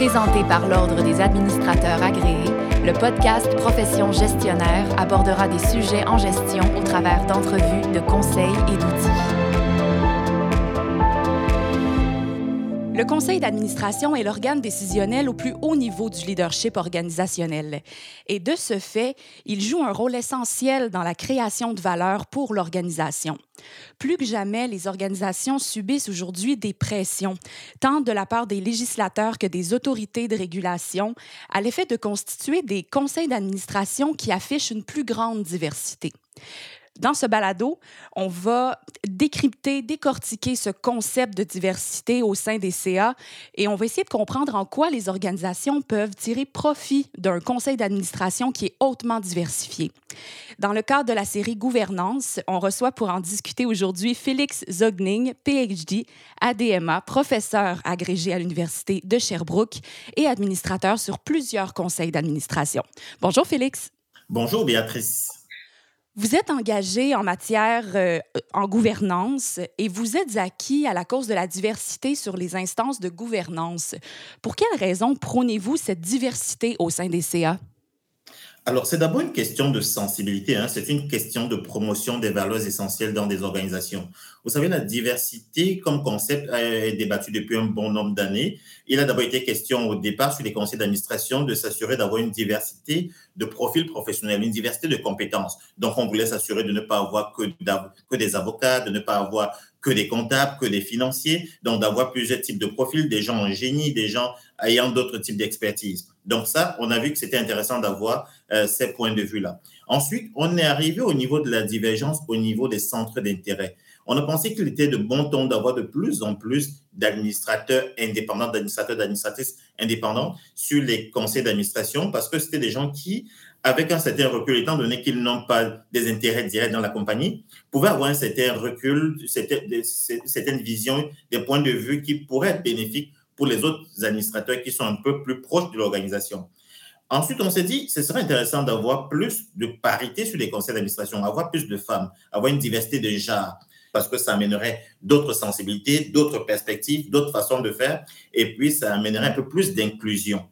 Présenté par l'Ordre des administrateurs agréés, le podcast Profession gestionnaire abordera des sujets en gestion au travers d'entrevues, de conseils et d'outils. Le conseil d'administration est l'organe décisionnel au plus haut niveau du leadership organisationnel. Et de ce fait, il joue un rôle essentiel dans la création de valeur pour l'organisation. Plus que jamais, les organisations subissent aujourd'hui des pressions, tant de la part des législateurs que des autorités de régulation, à l'effet de constituer des conseils d'administration qui affichent une plus grande diversité. Dans ce balado, on va décrypter, décortiquer ce concept de diversité au sein des CA et on va essayer de comprendre en quoi les organisations peuvent tirer profit d'un conseil d'administration qui est hautement diversifié. Dans le cadre de la série Gouvernance, on reçoit pour en discuter aujourd'hui Félix Zogning, PhD, ADMA, professeur agrégé à l'Université de Sherbrooke et administrateur sur plusieurs conseils d'administration. Bonjour Félix. Bonjour Béatrice. Vous êtes engagé en matière euh, en gouvernance et vous êtes acquis à la cause de la diversité sur les instances de gouvernance. Pour quelles raisons prônez-vous cette diversité au sein des CA? Alors, c'est d'abord une question de sensibilité, hein. c'est une question de promotion des valeurs essentielles dans des organisations. Vous savez, la diversité comme concept est débattu depuis un bon nombre d'années. Il a d'abord été question au départ sur les conseils d'administration de s'assurer d'avoir une diversité de profils professionnels, une diversité de compétences. Donc, on voulait s'assurer de ne pas avoir que, que des avocats, de ne pas avoir que des comptables, que des financiers, donc d'avoir plusieurs types de profils, des gens en génie, des gens ayant d'autres types d'expertise. Donc ça, on a vu que c'était intéressant d'avoir euh, ces points de vue-là. Ensuite, on est arrivé au niveau de la divergence, au niveau des centres d'intérêt. On a pensé qu'il était de bon ton d'avoir de plus en plus d'administrateurs indépendants, d'administrateurs, d'administratrices indépendants sur les conseils d'administration parce que c'était des gens qui avec un certain recul, étant donné qu'ils n'ont pas des intérêts directs dans la compagnie, pouvaient avoir un certain recul, certaines visions, des points de vue qui pourraient être bénéfiques pour les autres administrateurs qui sont un peu plus proches de l'organisation. Ensuite, on s'est dit, ce serait intéressant d'avoir plus de parité sur les conseils d'administration, avoir plus de femmes, avoir une diversité de genres, parce que ça amènerait d'autres sensibilités, d'autres perspectives, d'autres façons de faire, et puis ça amènerait un peu plus d'inclusion.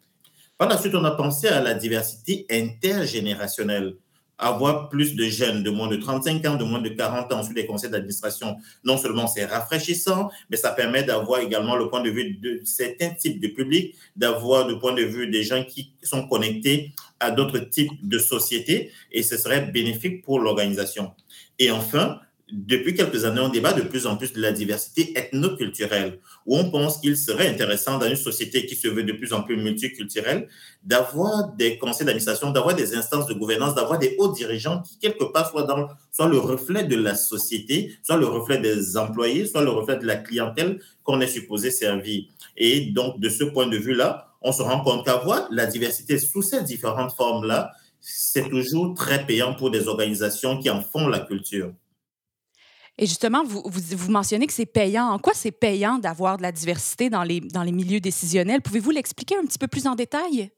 Par la suite, on a pensé à la diversité intergénérationnelle. Avoir plus de jeunes de moins de 35 ans, de moins de 40 ans sur les conseils d'administration, non seulement c'est rafraîchissant, mais ça permet d'avoir également le point de vue de certains types de publics, d'avoir le point de vue des gens qui sont connectés à d'autres types de sociétés et ce serait bénéfique pour l'organisation. Et enfin, depuis quelques années, on débat de plus en plus de la diversité ethnoculturelle, où on pense qu'il serait intéressant dans une société qui se veut de plus en plus multiculturelle, d'avoir des conseils d'administration, d'avoir des instances de gouvernance, d'avoir des hauts dirigeants qui, quelque part, soient, soit le reflet de la société, soit le reflet des employés, soit le reflet de la clientèle qu'on est supposé servir. Et donc, de ce point de vue-là, on se rend compte qu'avoir la diversité sous ces différentes formes-là, c'est toujours très payant pour des organisations qui en font la culture. Et justement, vous, vous, mentionnez que c'est payant. En quoi c'est payant d'avoir de la diversité dans les, dans les milieux décisionnels? Pouvez-vous l'expliquer un petit peu plus en détail?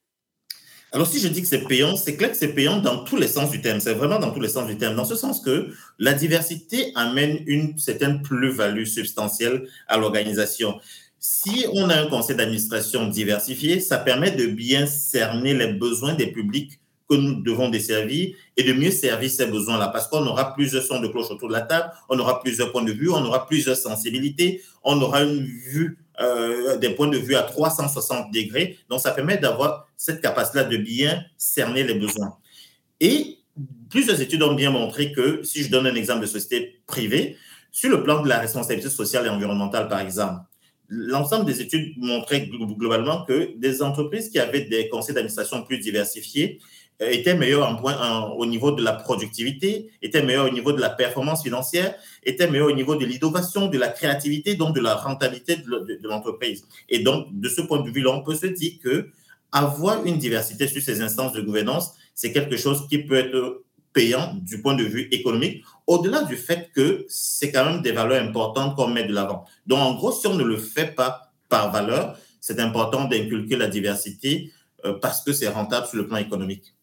Alors, si je dis que c'est payant, c'est clair que c'est payant dans tous les sens du terme. C'est vraiment dans tous les sens du terme. Dans ce sens que la diversité amène une certaine plus-value substantielle à l'organisation. Si on a un conseil d'administration diversifié, ça permet de bien cerner les besoins des publics que nous devons desservir et de mieux servir ces besoins-là. Parce qu'on aura plusieurs sons de cloche autour de la table, on aura plusieurs points de vue, on aura plusieurs sensibilités, on aura une vue, euh, des points de vue à 360 degrés. Donc, ça permet d'avoir cette capacité-là de bien cerner les besoins. Et plusieurs études ont bien montré que, si je donne un exemple de société privée, sur le plan de la responsabilité sociale et environnementale, par exemple, l'ensemble des études montraient globalement que des entreprises qui avaient des conseils d'administration plus diversifiés était meilleur au niveau de la productivité, était meilleur au niveau de la performance financière, était meilleur au niveau de l'innovation, de la créativité, donc de la rentabilité de, l'entreprise. Et donc, de ce point de vue-là, on peut se dire que avoir une diversité sur ces instances de gouvernance, c'est quelque chose qui peut être payant du point de vue économique, au-delà du fait que c'est quand même des valeurs importantes qu'on met de l'avant. Donc, en gros, si on ne le fait pas par valeur, c'est important d'inculquer la diversité euh, parce que c'est rentable sur le plan économique.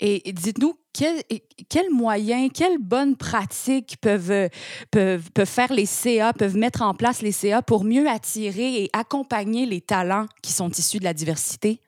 Et dites-nous, quels quel moyens, quelles bonnes pratiques peuvent, peuvent, peuvent faire les CA, peuvent mettre en place les CA pour mieux attirer et accompagner les talents qui sont issus de la diversité?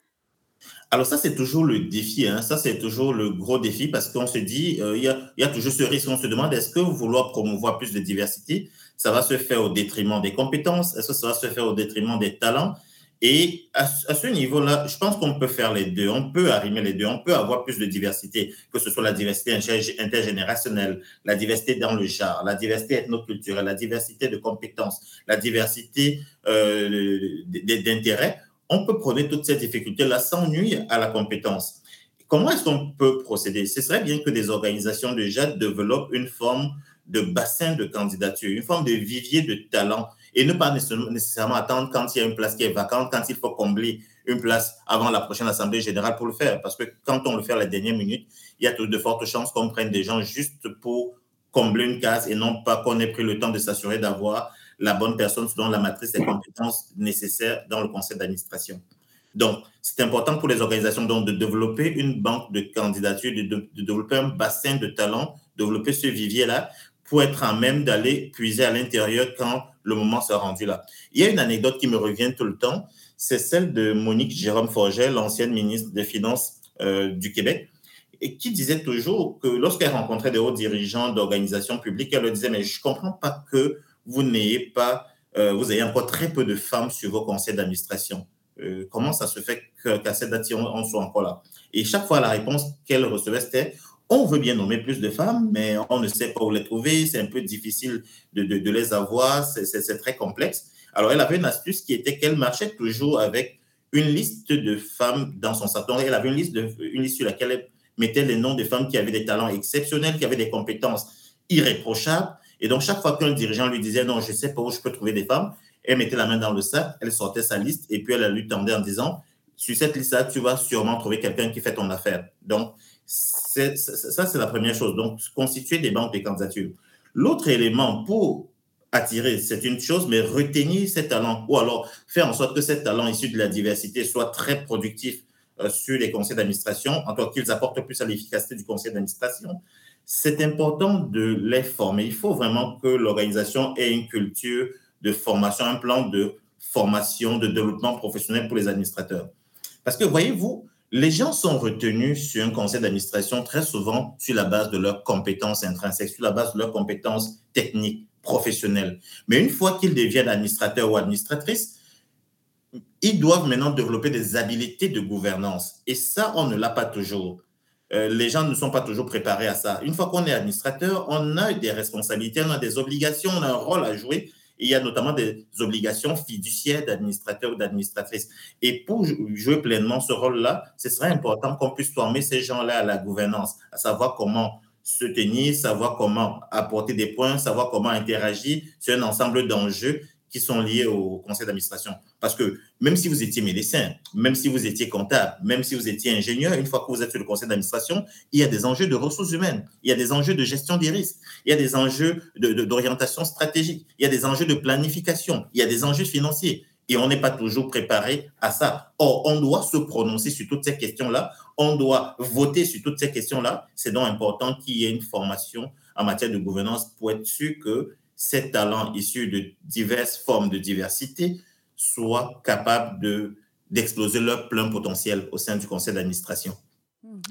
Alors ça, c'est toujours le défi. Hein. Ça, c'est toujours le gros défi parce qu'on se dit, euh, il y, a, y, a, toujours ce risque. On se demande, est-ce que vouloir promouvoir plus de diversité, ça va se faire au détriment des compétences? Est-ce que ça va se faire au détriment des talents? Et à, ce niveau-là, je pense qu'on peut faire les deux. On peut arrimer les deux. On peut avoir plus de diversité, que ce soit la diversité intergénérationnelle, la diversité dans le genre, la diversité ethnoculturelle, la diversité de compétences, la diversité euh, d'intérêts on peut prôner toutes ces difficultés-là sans nuire à la compétence. Comment est-ce qu'on peut procéder? Ce serait bien que des organisations déjà développent une forme de bassin de candidature, une forme de vivier de talent et ne pas nécessairement attendre quand il y a une place qui est vacante, quand il faut combler une place avant la prochaine Assemblée générale pour le faire. Parce que quand on le fait à la dernière minute, il y a de fortes chances qu'on prenne des gens juste pour combler une case et non pas qu'on ait pris le temps de s'assurer d'avoir la bonne personne selon la matrice des compétences nécessaires dans le conseil d'administration. Donc, c'est important pour les organisations donc, de développer une banque de candidatures, de, de, développer un bassin de talents, développer ce vivier-là pour être en même d'aller puiser à l'intérieur quand le moment sera rendu là. Il y a une anecdote qui me revient tout le temps, c'est celle de Monique Jérôme Forget, l'ancienne ministre des Finances euh, du Québec, qui disait toujours que lorsqu'elle rencontrait des hauts dirigeants d'organisations publiques, elle leur disait, mais je ne comprends pas que vous n'ayez pas, euh, vous avez encore très peu de femmes sur vos conseils d'administration. Euh, comment ça se fait qu'à cette date, on, on, soit encore là? Et chaque fois, la réponse qu'elle recevait, c'était on veut bien nommer plus de femmes, mais on ne sait pas où les trouver, c'est un peu difficile de, de, les avoir, c'est très complexe. Alors, elle avait une astuce qui était qu'elle marchait toujours avec une liste de femmes dans son salon. Elle avait une liste, de, une liste sur laquelle elle mettait les noms de femmes qui avaient des talents exceptionnels, qui avaient des compétences irréprochables, et donc, chaque fois qu'un dirigeant lui disait non, je ne sais pas où je peux trouver des femmes, elle mettait la main dans le sac, elle sortait sa liste et puis elle lui tendait en disant sur cette liste-là, tu vas sûrement trouver quelqu'un qui fait ton affaire. Donc, ça, c'est la première chose. Donc, constituer des banques de candidatures. L'autre élément pour attirer, c'est une chose, mais retenir ces talents ou alors faire en sorte que ces talents issus de la diversité soient très productifs euh, sur les conseils d'administration, en tant qu'ils apportent plus à l'efficacité du conseil d'administration c'est important de les former. Il faut vraiment que l'organisation ait une culture de formation, un plan de formation, de développement professionnel pour les administrateurs. Parce que, voyez-vous, les gens sont retenus sur un conseil d'administration très souvent sur la base de leurs compétences intrinsèques, sur la base de leurs compétences techniques, professionnelles. Mais une fois qu'ils deviennent administrateurs ou administratrices, ils doivent maintenant développer des habiletés de gouvernance. Et ça, on ne l'a pas toujours. Euh, les gens ne sont pas toujours préparés à ça. Une fois qu'on est administrateur, on a des responsabilités, on a des obligations, on a un rôle à jouer. Il y a notamment des obligations fiduciaires d'administrateur ou d'administratrice. Et pour jouer pleinement ce rôle-là, ce serait important qu'on puisse former ces gens-là à la gouvernance, à savoir comment se tenir, savoir comment apporter des points, savoir comment interagir sur un ensemble d'enjeux qui sont liés au conseil d'administration. Parce que même si vous étiez médecin, même si vous étiez comptable, même si vous étiez ingénieur, une fois que vous êtes sur le conseil d'administration, il y a des enjeux de ressources humaines, il y a des enjeux de gestion des risques, il y a des enjeux d'orientation de, stratégique, il y a des enjeux de planification, il y a des enjeux financiers. Et on n'est pas toujours préparé à ça. Or, on doit se prononcer sur toutes ces questions-là, on doit voter sur toutes ces questions-là. C'est donc important qu'il y ait une formation en matière de gouvernance pour être sûr que ces talents issus de diverses formes de diversité soient capables de, d'exploser leur plein potentiel au sein du conseil d'administration.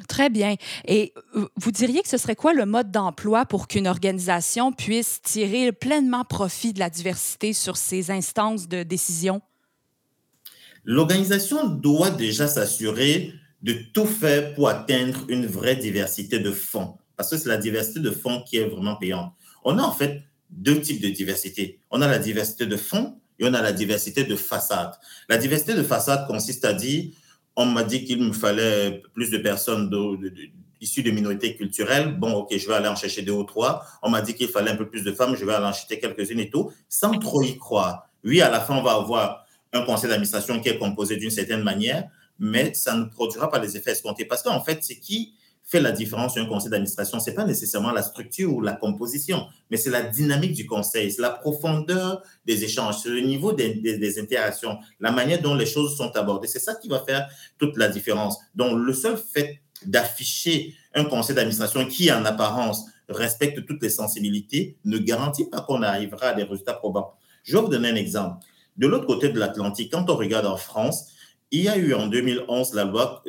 Très bien. Et euh, vous diriez que ce serait quoi le mode d'emploi pour qu'une organisation puisse tirer pleinement profit de la diversité sur ses instances de décision? L'organisation doit déjà s'assurer de tout faire pour atteindre une vraie diversité de fonds, parce que c'est la diversité de fonds qui est vraiment payante. On a en fait deux types de diversité. On a la diversité de fond et on a la diversité de façade. La diversité de façade consiste à dire, on m'a dit qu'il me fallait plus de personnes issues de minorités culturelles. Bon, ok, je vais aller en chercher deux ou trois. On m'a dit qu'il fallait un peu plus de femmes, je vais aller en chercher quelques-unes et tout, sans trop y croire. Oui, à la fin, on va avoir un conseil d'administration qui est composé d'une certaine manière, mais ça ne produira pas les effets escomptés. Parce qu'en fait, c'est qui fait la différence sur un conseil d'administration, ce n'est pas nécessairement la structure ou la composition, mais c'est la dynamique du conseil, c'est la profondeur des échanges, c'est le niveau des, des, interactions, la manière dont les choses sont abordées. C'est ça qui va faire toute la différence. Donc, le seul fait d'afficher un conseil d'administration qui, en apparence, respecte toutes les sensibilités, ne garantit pas qu'on arrivera à des résultats probants. Je vais vous donner un exemple. De l'autre côté de l'Atlantique, quand on regarde en France, il y a eu en 2011 la loi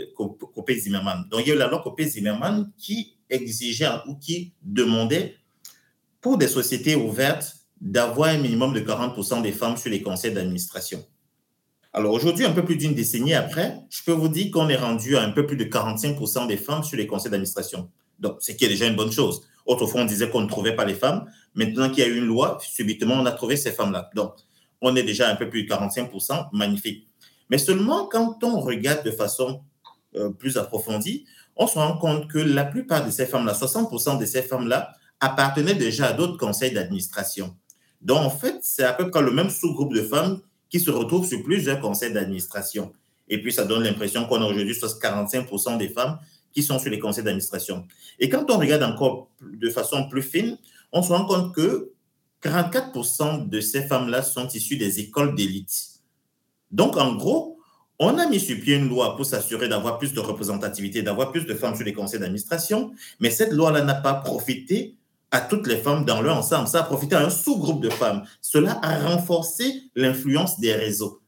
Copé-Zimmermann. Donc, il y a eu la loi Copé-Zimmermann qui exigeait ou qui demandait pour des sociétés ouvertes d'avoir un minimum de 40% des femmes sur les conseils d'administration. Alors aujourd'hui, un peu plus d'une décennie après, je peux vous dire qu'on est rendu à un peu plus de 45% des femmes sur les conseils d'administration. Donc, ce qui est déjà une bonne chose. Autrefois, on disait qu'on ne trouvait pas les femmes. Maintenant qu'il y a eu une loi, subitement, on a trouvé ces femmes-là. Donc, on est déjà un peu plus de 45%, magnifique. Mais seulement quand on regarde de façon euh, plus approfondie, on se rend compte que la plupart de ces femmes-là, 60% de ces femmes-là, appartenaient déjà à d'autres conseils d'administration. Donc, en fait, c'est à peu près le même sous-groupe de femmes qui se retrouvent sur plusieurs conseils d'administration. Et puis, ça donne l'impression qu'on a aujourd'hui 45% des femmes qui sont sur les conseils d'administration. Et quand on regarde encore de façon plus fine, on se rend compte que 44% de ces femmes-là sont issues des écoles d'élite. Donc, en gros, on a mis sur pied une loi pour s'assurer d'avoir plus de représentativité, d'avoir plus de femmes sur les conseils d'administration, mais cette loi-là n'a pas profité à toutes les femmes dans leur ensemble. Ça a profité à un sous-groupe de femmes. Cela a renforcé l'influence des réseaux.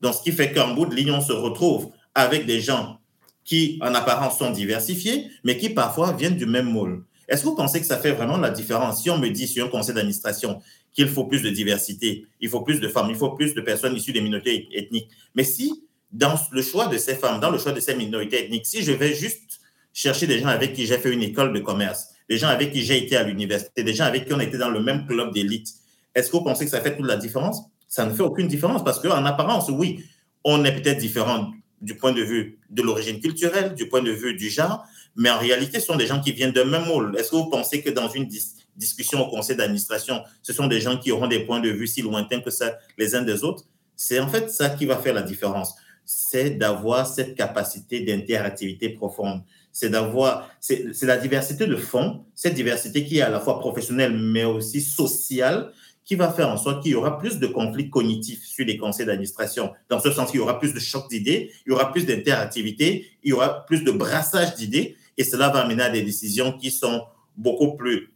Donc, ce qui fait qu'en bout de ligne, on se retrouve avec des gens qui, en apparence, sont diversifiés, mais qui parfois viennent du même moule. Est-ce que vous pensez que ça fait vraiment la différence? Si on me dit sur un conseil d'administration qu'il faut plus de diversité, il faut plus de femmes, il faut plus de personnes issues des minorités ethniques, mais si dans le choix de ces femmes, dans le choix de ces minorités ethniques, si je vais juste chercher des gens avec qui j'ai fait une école de commerce, des gens avec qui j'ai été à l'université, des gens avec qui on était dans le même club d'élite. Est-ce que vous pensez que ça fait toute la différence? Ça ne fait aucune différence parce qu'en apparence, oui, on est peut-être différent du point de vue de l'origine culturelle, du point de vue du genre, mais en réalité, ce sont des gens qui viennent d'un même moule. Est-ce que vous pensez que dans une discussion au conseil d'administration, ce sont des gens qui auront des points de vue si lointains que ça les uns des autres? C'est en fait ça qui va faire la différence. C'est d'avoir cette capacité d'interactivité profonde c'est d'avoir, c'est la diversité de fond, cette diversité qui est à la fois professionnelle mais aussi sociale, qui va faire en sorte qu'il y aura plus de conflits cognitifs sur les conseils d'administration. Dans ce sens, il y aura plus de chocs d'idées, il y aura plus d'interactivité, il y aura plus de brassage d'idées, et cela va amener à des décisions qui sont beaucoup plus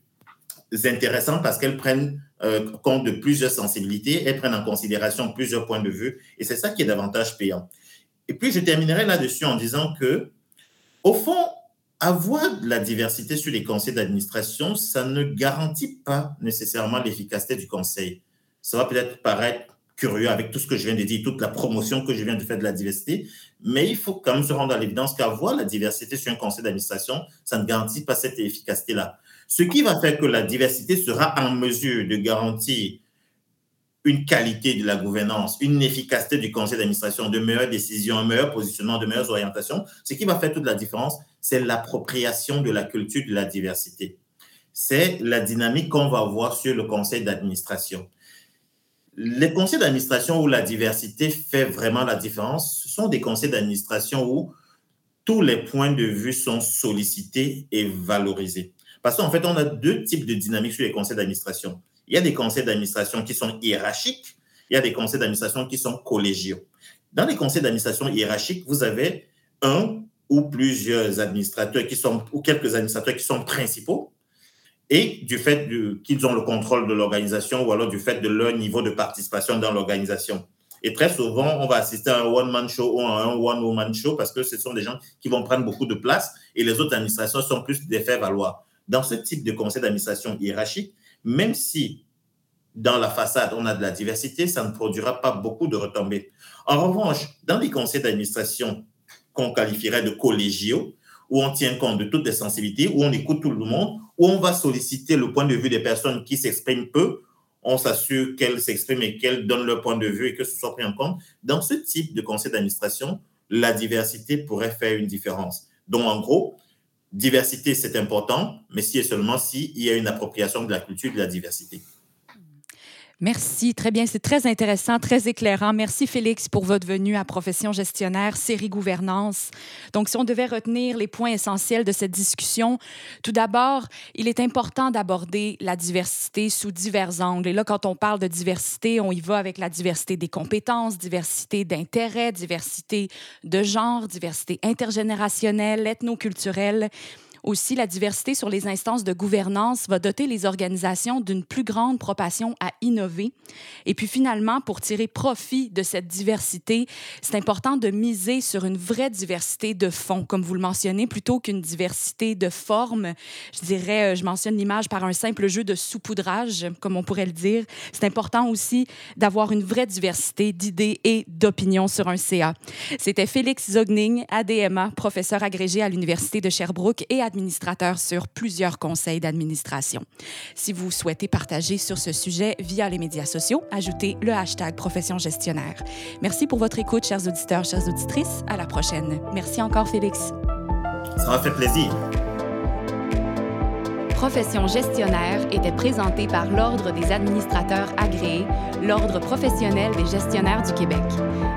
intéressantes parce qu'elles prennent euh, compte de plusieurs sensibilités, elles prennent en considération plusieurs points de vue, et c'est ça qui est davantage payant. Et puis, je terminerai là-dessus en disant que au fond, avoir de la diversité sur les conseils d'administration, ça ne garantit pas nécessairement l'efficacité du conseil. Ça va peut-être paraître curieux avec tout ce que je viens de dire, toute la promotion que je viens de faire de la diversité, mais il faut quand même se rendre à l'évidence qu'avoir la diversité sur un conseil d'administration, ça ne garantit pas cette efficacité-là. Ce qui va faire que la diversité sera en mesure de garantir une qualité de la gouvernance, une efficacité du conseil d'administration, de meilleures décisions, un meilleur positionnement, de meilleures orientations, ce qui va faire toute la différence, c'est l'appropriation de la culture de la diversité. C'est la dynamique qu'on va voir sur le conseil d'administration. Les conseils d'administration où la diversité fait vraiment la différence, ce sont des conseils d'administration où tous les points de vue sont sollicités et valorisés. Parce qu'en fait, on a deux types de dynamiques sur les conseils d'administration. Il y a des conseils d'administration qui sont hiérarchiques, il y a des conseils d'administration qui sont collégiaux. Dans les conseils d'administration hiérarchiques, vous avez un ou plusieurs administrateurs qui sont, ou quelques administrateurs qui sont principaux, et du fait qu'ils ont le contrôle de l'organisation ou alors du fait de leur niveau de participation dans l'organisation. Et très souvent, on va assister à un one-man show ou à un one-woman show parce que ce sont des gens qui vont prendre beaucoup de place et les autres administrations sont plus des faits valoir. Dans ce type de conseil d'administration hiérarchique, même si dans la façade, on a de la diversité, ça ne produira pas beaucoup de retombées. En revanche, dans les conseils d'administration qu'on qualifierait de collégiaux, où on tient compte de toutes les sensibilités, où on écoute tout le monde, où on va solliciter le point de vue des personnes qui s'expriment peu, on s'assure qu'elles s'expriment et qu'elles donnent leur point de vue et que ce soit pris en compte. Dans ce type de conseil d'administration, la diversité pourrait faire une différence. Donc, en gros, diversité, c'est important, mais si et seulement s'il y a une appropriation de la culture de la diversité. Merci, très bien. C'est très intéressant, très éclairant. Merci Félix pour votre venue à Profession gestionnaire, série gouvernance. Donc, si on devait retenir les points essentiels de cette discussion, tout d'abord, il est important d'aborder la diversité sous divers angles. Et là, quand on parle de diversité, on y va avec la diversité des compétences, diversité d'intérêts, diversité de genre, diversité intergénérationnelle, ethnoculturelle. Aussi, la diversité sur les instances de gouvernance va doter les organisations d'une plus grande propension à innover. Et puis finalement, pour tirer profit de cette diversité, c'est important de miser sur une vraie diversité de fond, comme vous le mentionnez, plutôt qu'une diversité de forme. Je dirais, euh, je mentionne l'image par un simple jeu de saupoudrage, comme on pourrait le dire. C'est important aussi d'avoir une vraie diversité d'idées et d'opinions sur un CA. C'était Félix Zogning, ADMA, professeur agrégé à l'Université de Sherbrooke et à administrateur sur plusieurs conseils d'administration. Si vous souhaitez partager sur ce sujet via les médias sociaux, ajoutez le hashtag profession gestionnaire. Merci pour votre écoute, chers auditeurs, chères auditrices. À la prochaine. Merci encore, Félix. Ça m'a fait plaisir. Profession gestionnaire était présenté par l'Ordre des administrateurs agréés, l'Ordre professionnel des gestionnaires du Québec.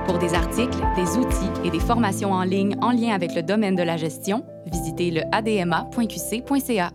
Pour des articles, des outils et des formations en ligne en lien avec le domaine de la gestion, visitez le adma.qc.ca.